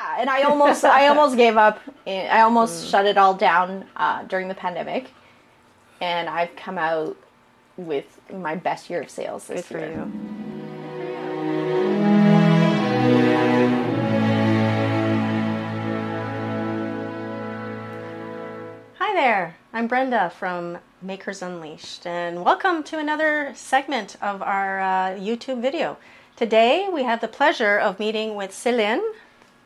Yeah, and I almost I almost gave up. I almost shut it all down uh, during the pandemic, and I've come out with my best year of sales this Good for year. you. Hi there, I'm Brenda from Makers Unleashed, and welcome to another segment of our uh, YouTube video. Today we have the pleasure of meeting with Céline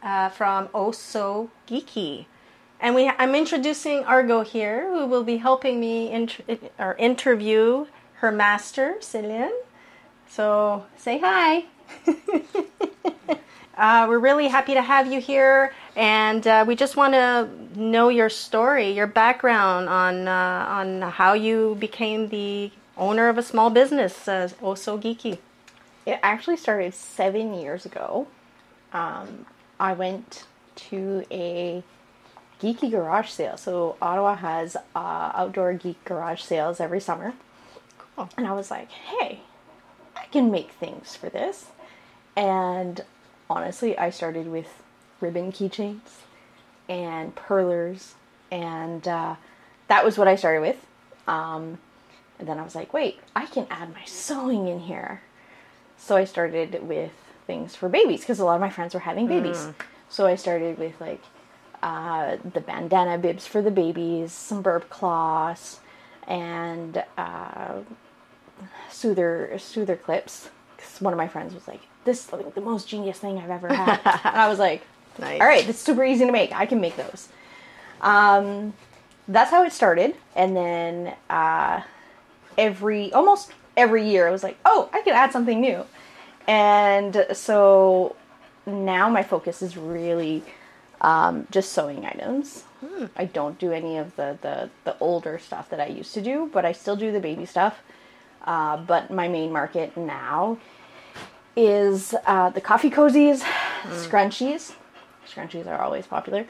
uh, from Oh Sew Geeky. And we, I'm introducing Argo here, who will be helping me or interview her master, Céline. So say hi. uh, we're really happy to have you here, and uh, we just want to know your story, your background on uh, on how you became the owner of a small business, uh, Oh Sew Geeky. It actually started seven years ago. Um, I went to a geeky garage sale. So Ottawa has uh, outdoor geek garage sales every summer, Cool. and I was like, "Hey, I can make things for this." And honestly, I started with ribbon keychains and perlers, and uh, that was what I started with. Um, and then I was like, "Wait, I can add my sewing in here." So I started with things for babies because a lot of my friends were having babies. So I started with like uh, the bandana bibs for the babies, some burp cloths, and uh, soother soother clips. 'Cause one of my friends was like, "This is like the most genius thing I've ever had," and I was like, Nice. "All right, that's super easy to make. I can make those." Um, that's how it started, and then uh, every almost every year I was like, "Oh, I can add something new," and so now my focus is really um, just sewing items. I don't do any of the, the the older stuff that I used to do, but I still do the baby stuff. Uh, but my main market now is uh, the coffee cozies, scrunchies. Scrunchies are always popular,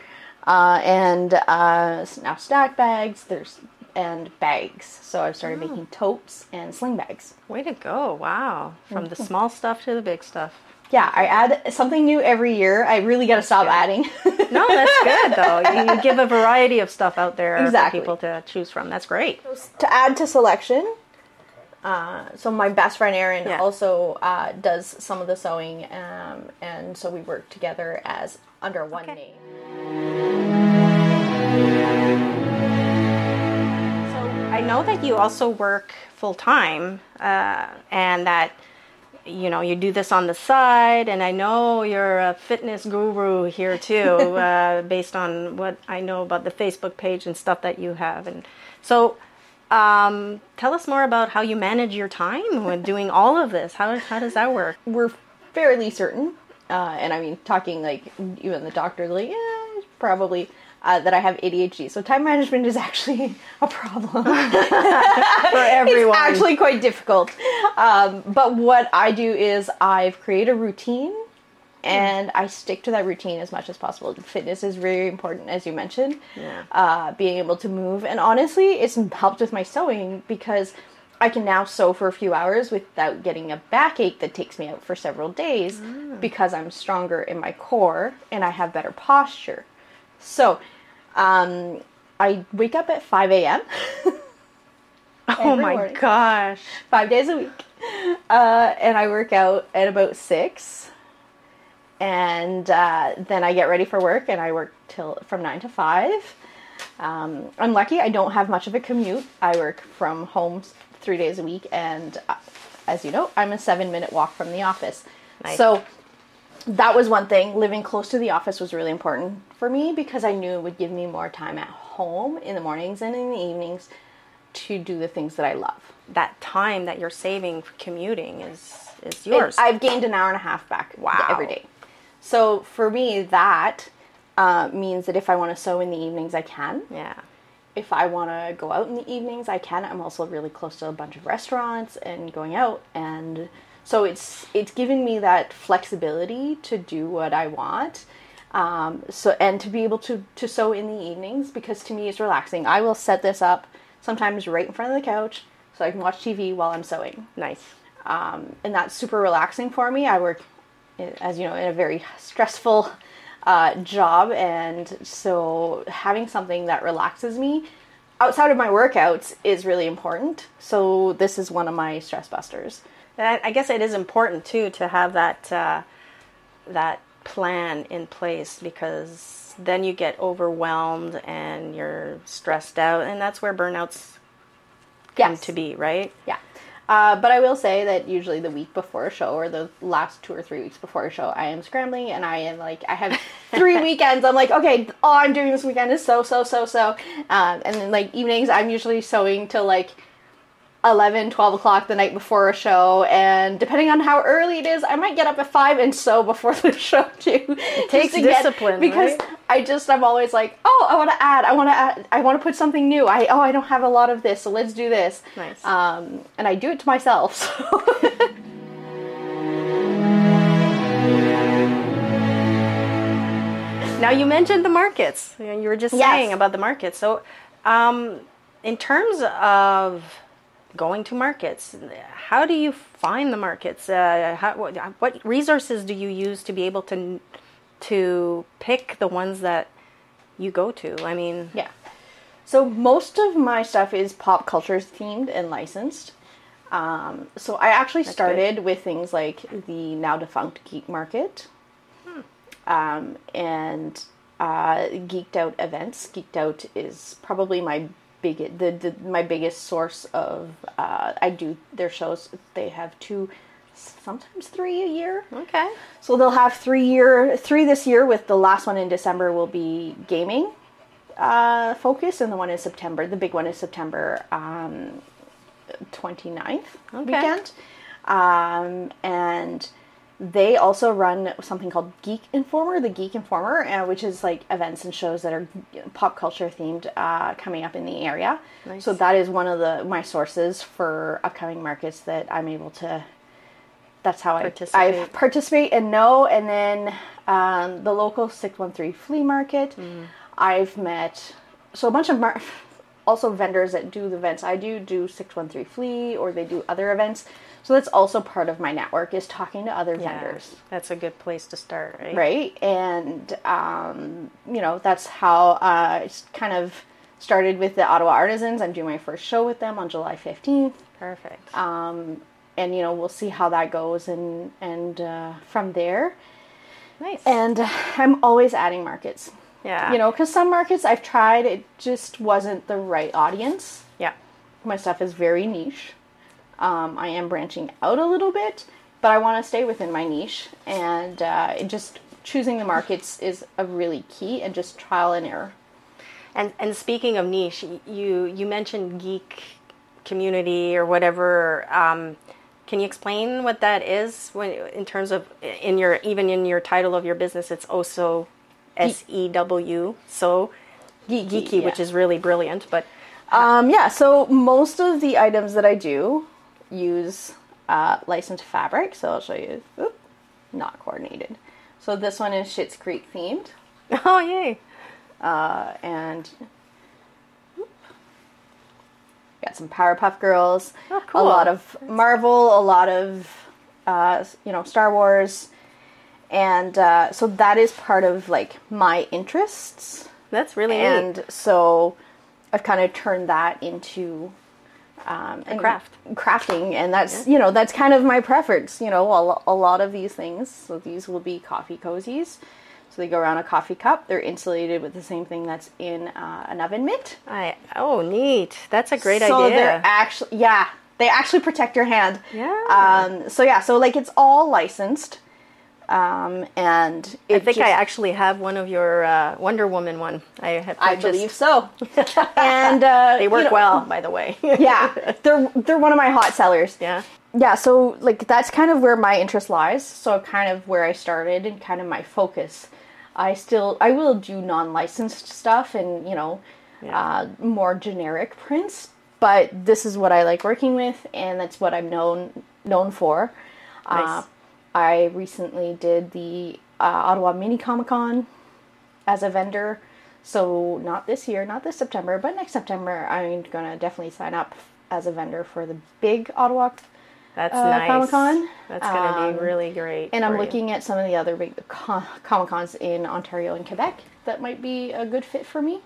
uh, and uh, now snack bags. There's and bags. So I've started making totes and sling bags. Way to go! Wow, from the small stuff to the big stuff. Yeah, I add something new every year. I really got to stop adding. No, that's good though. You, you give a variety of stuff out there Exactly. for people to choose from. That's great. to add to selection. Uh, so my best friend Erin Yeah. also uh, does some of the sewing, um, and so we work together as under one Okay. name. I know that you also work full time, uh, and that you know you do this on the side. And I know you're a fitness guru here too, uh, based on what I know about the Facebook page and stuff that you have. And so, um, tell us more about how you manage your time when doing all of this. How how does that work? We're fairly certain, uh, and I mean talking like even the doctor's like, yeah, probably. Uh, that I have ADHD, so time management is actually a problem. For everyone, It's actually quite difficult. Um, but what I do is I've created a routine and I stick to that routine as much as possible. Fitness is very important, as you mentioned. Yeah. Uh, being able to move. And honestly, it's helped with my sewing because I can now sew for a few hours without getting a backache that takes me out for several days because I'm stronger in my core and I have better posture. So, um, I wake up at 5 a.m. oh my morning. gosh. five days a week. Uh, and I work out at about six. And uh, then I get ready for work and I work till from nine to five. Um, I'm lucky I don't have much of a commute. I work from home three days a week, and uh, as you know, I'm a seven minute walk from the office. Nice. So that was one thing. Living close to the office was really important for me because I knew it would give me more time at home in the mornings and in the evenings to do the things that I love. That time that you're saving for commuting is is yours. I've gained an hour and a half back Wow. every day. So for me, that uh, means that if I want to sew in the evenings, I can. yeah. If I want to go out in the evenings, I can. I'm also really close to a bunch of restaurants and going out, and so it's it's given me that flexibility to do what I want. Um, so and to be able to to sew in the evenings because to me it's relaxing. I will set this up sometimes right in front of the couch so I can watch TV while I'm sewing Nice. um, and that's super relaxing for me. I work, as you know, in a very stressful uh, job, and so having something that relaxes me outside of my workouts is really important. So this is one of my stress busters. I I guess it is important too to have that uh, that plan in place because then you get overwhelmed and you're stressed out, and that's where burnouts come Yes. to be, right? Yeah. Uh, but I will say that usually the week before a show or the last two or three weeks before a show, I am scrambling and I am like, I have three weekends. I'm like, okay, all I'm doing this weekend is sew, sew, sew, sew. Um, and then like evenings, I'm usually sewing till like 11, 12 o'clock the night before a show. And depending on how early it is, I might get up at 5 and sew before the show too. It takes discipline, because right? I just I'm always like, oh, I want to add, I want to add, I want to put something new. I oh, I don't have a lot of this, so let's do this. Nice. Um, and I do it to myself. So. Now you mentioned the markets. You you were just Yes. saying about the markets. So, um, in terms of going to markets, how do you find the markets? Uh, how, what, what resources do you use to be able to to pick the ones that you go to? I mean, yeah. So most of my stuff is pop culture themed and licensed. Um, so I actually started with things like the now defunct Geek Market, um, and uh, Geeked Out events. Geeked Out is probably my big the, the my biggest source of. Uh, I do their shows. They have two, sometimes three a year. okay, So they'll have three year three this year with the last one in December will be gaming uh, focus and the one in September. The big one is September um, 29th Okay. weekend. Um, and they also run something called Geek Informer, the Geek Informer, uh, which is like events and shows that are pop culture themed uh, coming up in the area. Nice. So that is one of the my sources for upcoming markets that I'm able to that's how I, I Participate. participate and know. And then um, the local 613 flea market, Mm. I've met so a bunch of mar- also vendors that do the events. I do do 613 flea or they do other events. So that's also part of my network is talking to other yeah, vendors. that's a good place to start, right? Right. And, um, you know, that's how uh, I kind of started with the Ottawa Artisans. I'm doing my first show with them on July 15th Perfect. um, and you know we'll see how that goes and and uh, from there nice. and uh, i'm always adding markets yeah, you know because some markets i've tried it just wasn't the right audience yeah. my stuff is very niche um, i am branching out a little bit but i want to stay within my niche and uh, it just choosing the markets is a really key and just trial and error And and speaking of niche, you you mentioned geek community or whatever. Um, can you explain what that is when in terms of in your even in your title of your business? It's also S E W sew Geeky, geeky, which is really brilliant. But Um, yeah, so most of the items that I do use uh, licensed fabric. So I'll show you. Oop, not coordinated. So this one is Schitt's Creek themed, oh yay! uh, and got some Powerpuff Girls. Oh, cool. A lot of Marvel, a lot of uh, you know Star Wars, and uh, so that is part of like my interests That's really neat. and so I've kind of turned that into um, and craft. crafting, and that's you know that's kind of my preference. You know, a, a lot of these things. So these will be coffee cozies. So they go around a coffee cup. They're insulated with the same thing that's in uh, an oven mitt. I oh neat. That's a great so idea. they're actually yeah they actually protect your hand. Yeah. Um, so yeah, so like it's all licensed, um, and I think just- I actually have one of your uh, Wonder Woman one. I have. I believe so. and uh, they you work know, well, by the way. yeah, they're they're one of my hot sellers. yeah. Yeah, so like that's kind of where my interest lies. So kind of where I started and kind of my focus. I still I will do non-licensed stuff and you know Yeah. uh, more generic prints, but this is what I like working with, and that's what I'm known known for. Uh, Nice. I recently did the uh, Ottawa Mini Comic Con as a vendor. So not this year, not this September, but next September, I'm gonna definitely sign up as a vendor for the big Ottawa That's uh, nice. Comic-Con. That's going to Um, be really great. And I'm for you. looking at some of the other big con- Comic Cons in Ontario and Quebec that might be a good fit for me.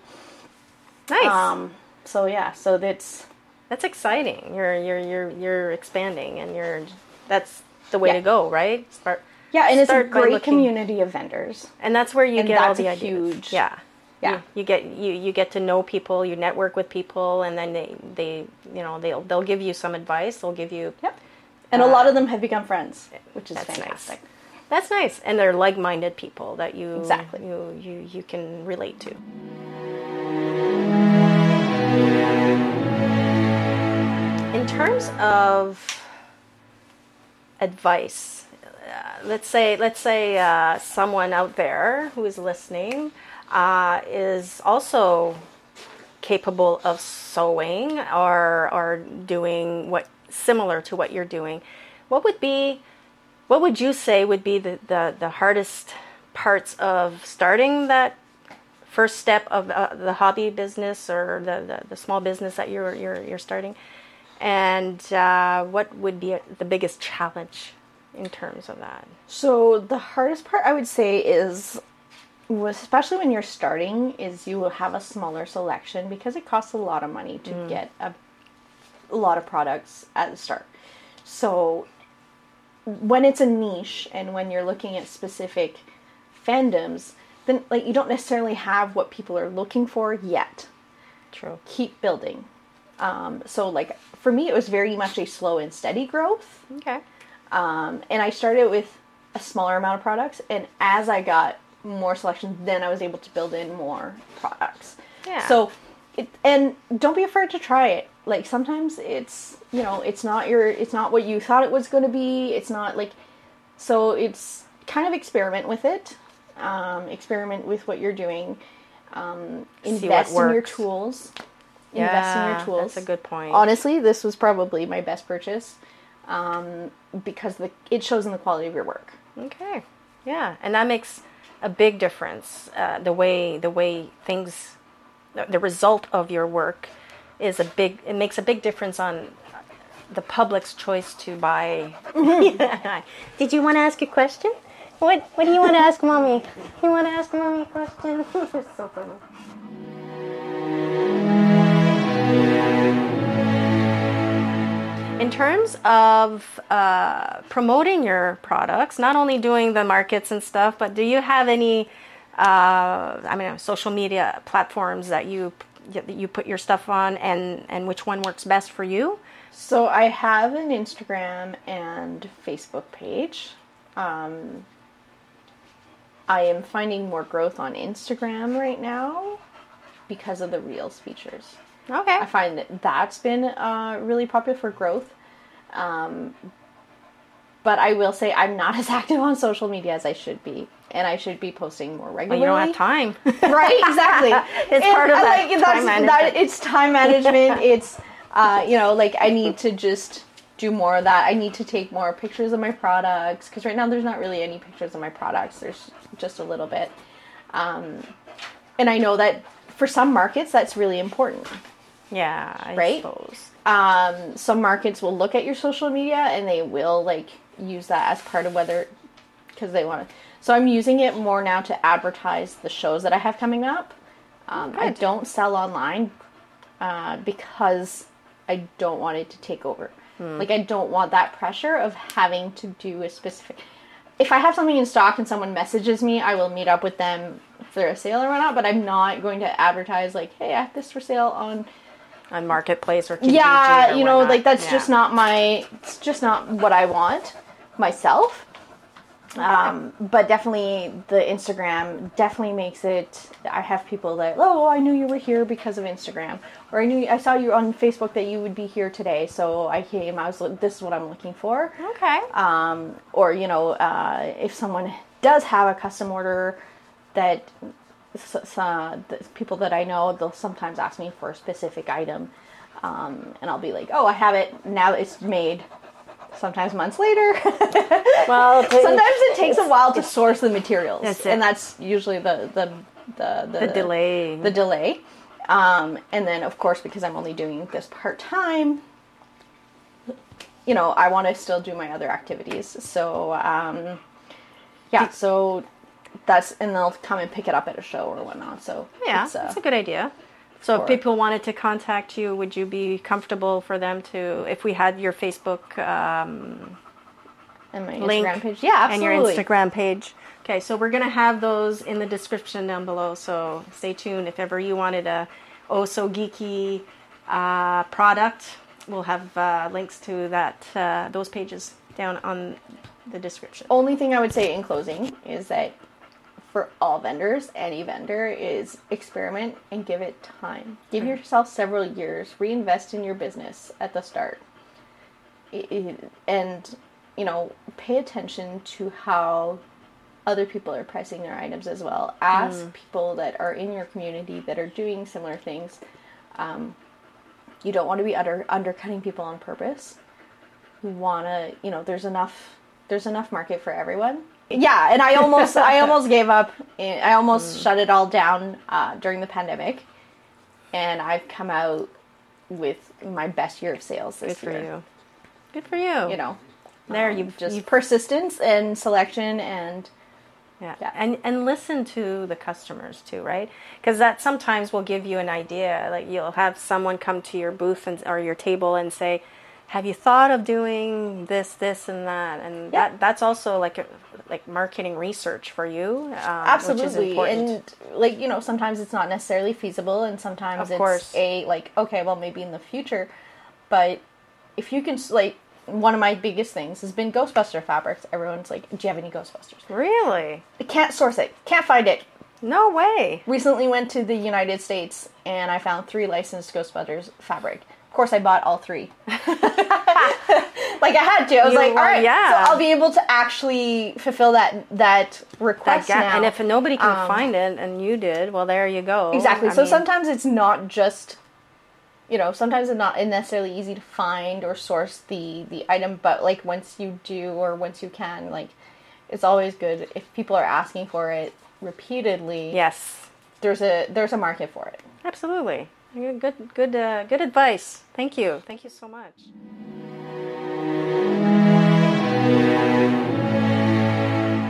Nice. Um, so yeah, so that's that's exciting. You're you're you're you're expanding, and you're that's the way Yeah. to go, right? Start. yeah, and it's a great community of vendors. And that's where you And get all the ideas. huge- yeah. Yeah. You, you get you, you get to know people, you network with people, and then they, they you know they'll they'll give you some advice. They'll give you Yep. And a lot of uh, them have become friends, which is That's nice. That's nice, and they're like-minded people that you Exactly. you you, you can relate to. In terms of advice, uh, let's say let's say uh, someone out there who is listening uh, is also capable of sewing or or doing what similar to what you're doing. What would be what would you say would be the, the, the hardest parts of starting that first step of uh, the hobby business or the, the, the small business that you're, you're, you're starting? And uh, what would be the biggest challenge in terms of that? So the hardest part I would say is especially when you're starting is you will have a smaller selection because it costs a lot of money to get a, a lot of products at the start. So when it's a niche and when you're looking at specific fandoms, then like you don't necessarily have what people are looking for yet. True. Keep building. Um, so like for me, it was very much a slow and steady growth. Okay. Um, and I started with a smaller amount of products, and as I got more selections, then I was able to build in more products. Yeah. So, it, and don't be afraid to try it. Like sometimes it's you know it's not your it's not what you thought it was going to be. It's not like so it's kind of experiment with it. Um, experiment with what you're doing. Um, invest in your works. Tools. invest in your tools. That's a good point. Honestly, this was probably my best purchase um, because the it shows in the quality of your work. Okay. Yeah, and that makes a big difference. Uh, the way the way things, the, the result of your work, is a big. It makes a big difference on the public's choice to buy. Did you want to ask a question? What What do you want to ask, mommy? You want to ask mommy a question? so funny. In terms of uh, promoting your products, not only doing the markets and stuff, but do you have any, uh, I mean, social media platforms that you that you put your stuff on, and and which one works best for you? So I have an Instagram and Facebook page. Um, I am finding more growth on Instagram right now because of the Reels features. Okay. I find that that's been uh, really popular for growth. Um, but I will say I'm not as active on social media as I should be, and I should be posting more Well, regularly. you don't have time. right? Exactly. It's part of that that's- time that- management. it's time management. it's uh, you know, like I need to just do more of that. I need to take more pictures of my products because right now there's not really any pictures of my products. There's just a little bit, um, and I know that for some markets that's really important. Yeah, I Right? suppose. Um, some markets will look at your social media and they will like use that as part of whether because they want to. So I'm using it more now to advertise the shows that I have coming up. Um, I don't sell online uh, because I don't want it to take over. Like I don't want that pressure of having to do a specific. If I have something in stock and someone messages me, I will meet up with them for a sale or whatnot. But I'm not going to advertise like, "Hey, I have this for sale on On marketplace or Kijiji yeah or you know whatnot. like that's Yeah. just not my it's just not what i want myself um, but definitely the instagram definitely makes it i have people that oh i knew you were here because of instagram or i knew i saw you on facebook that you would be here today so i came i was like this is what i'm looking for Okay. um, or you know uh, if someone does have a custom order that uh, people that i know they'll sometimes ask me for a specific item um, and i'll be like oh i have it. Now it's made. Sometimes months later. Well, sometimes it takes a while to source the materials That's and that's usually the the the, the, the delay. the delay. Um, and then of course because i'm only doing this part-time you know, I want to still do my other activities. So, um, yeah, so that's, and they'll come and pick it up at a show or whatnot. So, Yeah, it's, uh, that's a good idea. So if people wanted to contact you, would you be comfortable for them to, if we had your Facebook um, and my link Instagram page. Yeah, and your. Instagram page? Okay, so we're gonna have those in the description down below. So stay tuned. If ever you wanted a oh sew geeky uh, product, we'll have uh, links to that uh, those pages down on the description. Only thing I would say in closing is that for all vendors, any vendor is experiment and give it time. Give yourself several years. Reinvest in your business at the start, and you know, pay attention to how other people are pricing their items as well. Ask people that are in your community that are doing similar things. Um, you don't want to be under undercutting people on purpose. You want to, you know, there's enough there's enough market for everyone. Yeah, and I almost I almost gave up. I almost shut it all down uh, during the pandemic, and I've come out with my best year of sales this Good for year. you. Good for you. You know, There, um, you've- just you've- persistence and selection and Yeah. Yeah. And and listen to the customers too, right? Because that sometimes will give you an idea. Like you'll have someone come to your booth and or your table and say, "Have you thought of doing this, this, and that?" And Yeah. that that's also like a, like marketing research for you. Um, absolutely which is important. and like you know sometimes it's not necessarily feasible and sometimes Of it's course. a like okay well maybe in the future but if you can like one of my biggest things has been ghostbuster fabrics everyone's like do you have any ghostbusters really, I can't source it can't find it no way. recently went to the united states and i found three licensed ghostbusters fabric of course i bought all three like i had to i was You like all right yeah. so i'll be able to actually fulfill that that That request gap. now And if nobody can Um, find it, and you did, well, there you go. Exactly. I so mean, sometimes it's not just, you know, sometimes it's not necessarily easy to find or source the the item, but like once you do or once you can, like it's always good if people are asking for it repeatedly. yes. There's a there's a market for it. Absolutely. Good, good, uh, good advice. Thank you. Thank you so much.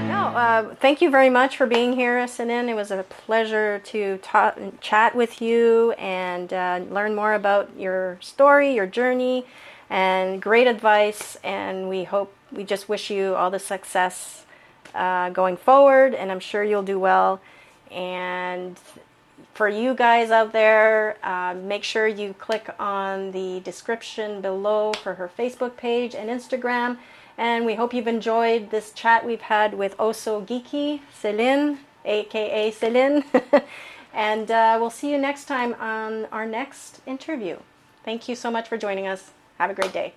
No, uh, thank you very much for being here, Sanin. It was a pleasure to ta- chat with you and uh, learn more about your story, your journey, and great advice. And we hope, we just wish you all the success uh, going forward, and I'm sure you'll do well. And for you guys out there, uh, make sure you click on the description below for her Facebook page and Instagram. And we hope you've enjoyed this chat we've had with Oso Geeky, Celine, aka Celine. and uh, we'll see you next time on our next interview. Thank you so much for joining us. Have a great day.